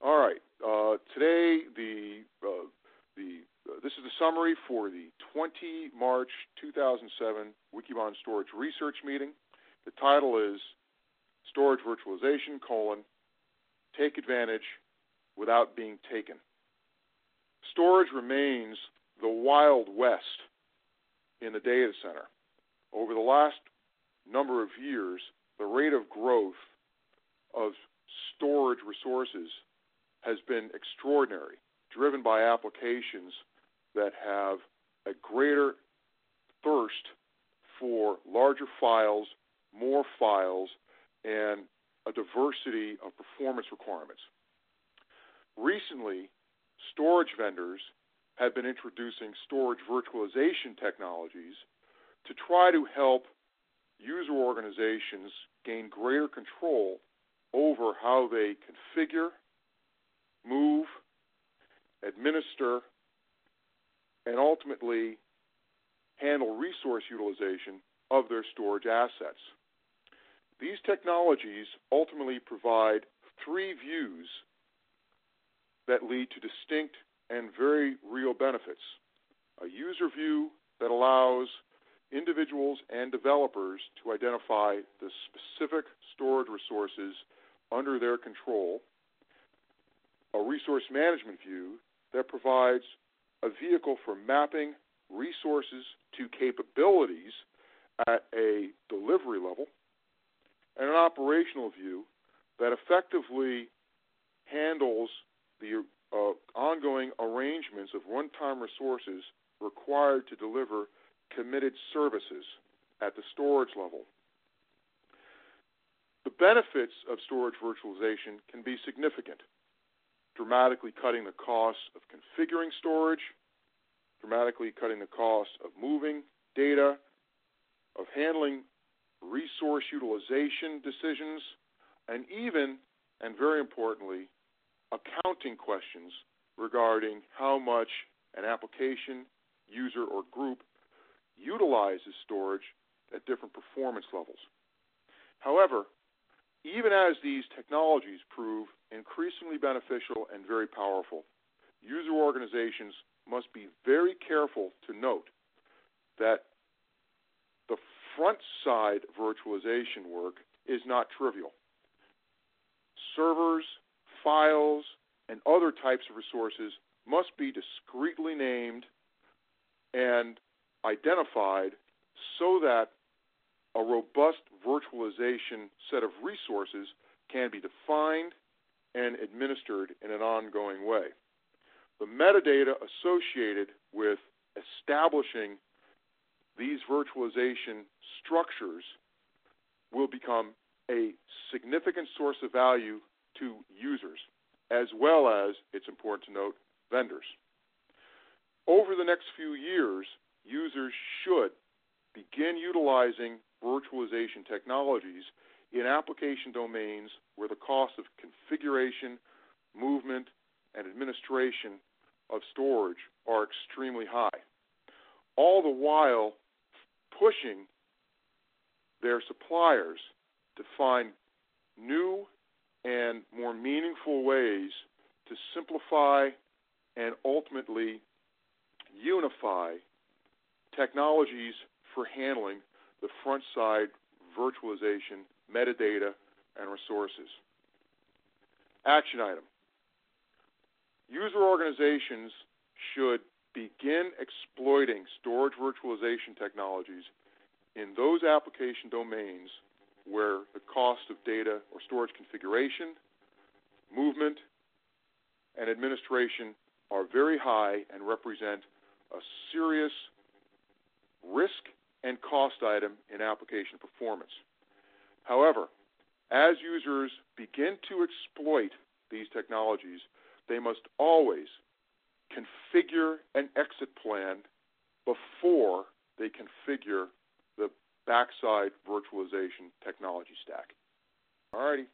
All right. Uh, today, the uh, the uh, this is the summary for the 20 March 2007 Wikibon Storage Research Meeting. The title is Storage Virtualization: colon, Take Advantage Without Being Taken. Storage remains the Wild West in the data center. Over the last number of years, the rate of growth of storage resources has been extraordinary, driven by applications that have a greater thirst for larger files, more files, and a diversity of performance requirements. Recently, storage vendors have been introducing storage virtualization technologies to try to help user organizations gain greater control over how they configure, move, administer, and ultimately handle resource utilization of their storage assets. These technologies ultimately provide three views that lead to distinct and very real benefits. A user view that allows individuals and developers to identify the specific storage resources under their control, a resource management view that provides a vehicle for mapping resources to capabilities at a delivery level, and an operational view that effectively handles the uh, ongoing arrangements of one-time resources required to deliver committed services at the storage level. The benefits of storage virtualization can be significant, dramatically cutting the costs of configuring storage, dramatically cutting the cost of moving data, of handling resource utilization decisions, and even, and very importantly, accounting questions regarding how much an application, user, or group utilizes storage at different performance levels. However, even as these technologies prove increasingly beneficial and very powerful, user organizations must be very careful to note that the front side virtualization work is not trivial. Servers, files, and other types of resources must be discretely named and identified so that a robust virtualization set of resources can be defined and administered in an ongoing way. The metadata associated with establishing these virtualization structures will become a significant source of value to users, as well as, it's important to note, vendors. Over the next few years, users should begin utilizing virtualization technologies in application domains where the cost of configuration, movement, and administration of storage are extremely high, all the while pushing their suppliers to find new and more meaningful ways to simplify and ultimately unify technologies for handling the front side virtualization, metadata, and resources. Action item. User organizations should begin exploiting storage virtualization technologies in those application domains where the cost of data or storage configuration, movement, and administration are very high and represent a serious risk and cost item in application performance. However, as users begin to exploit these technologies, they must always configure an exit plan before they configure the backside virtualization technology stack. Alrighty.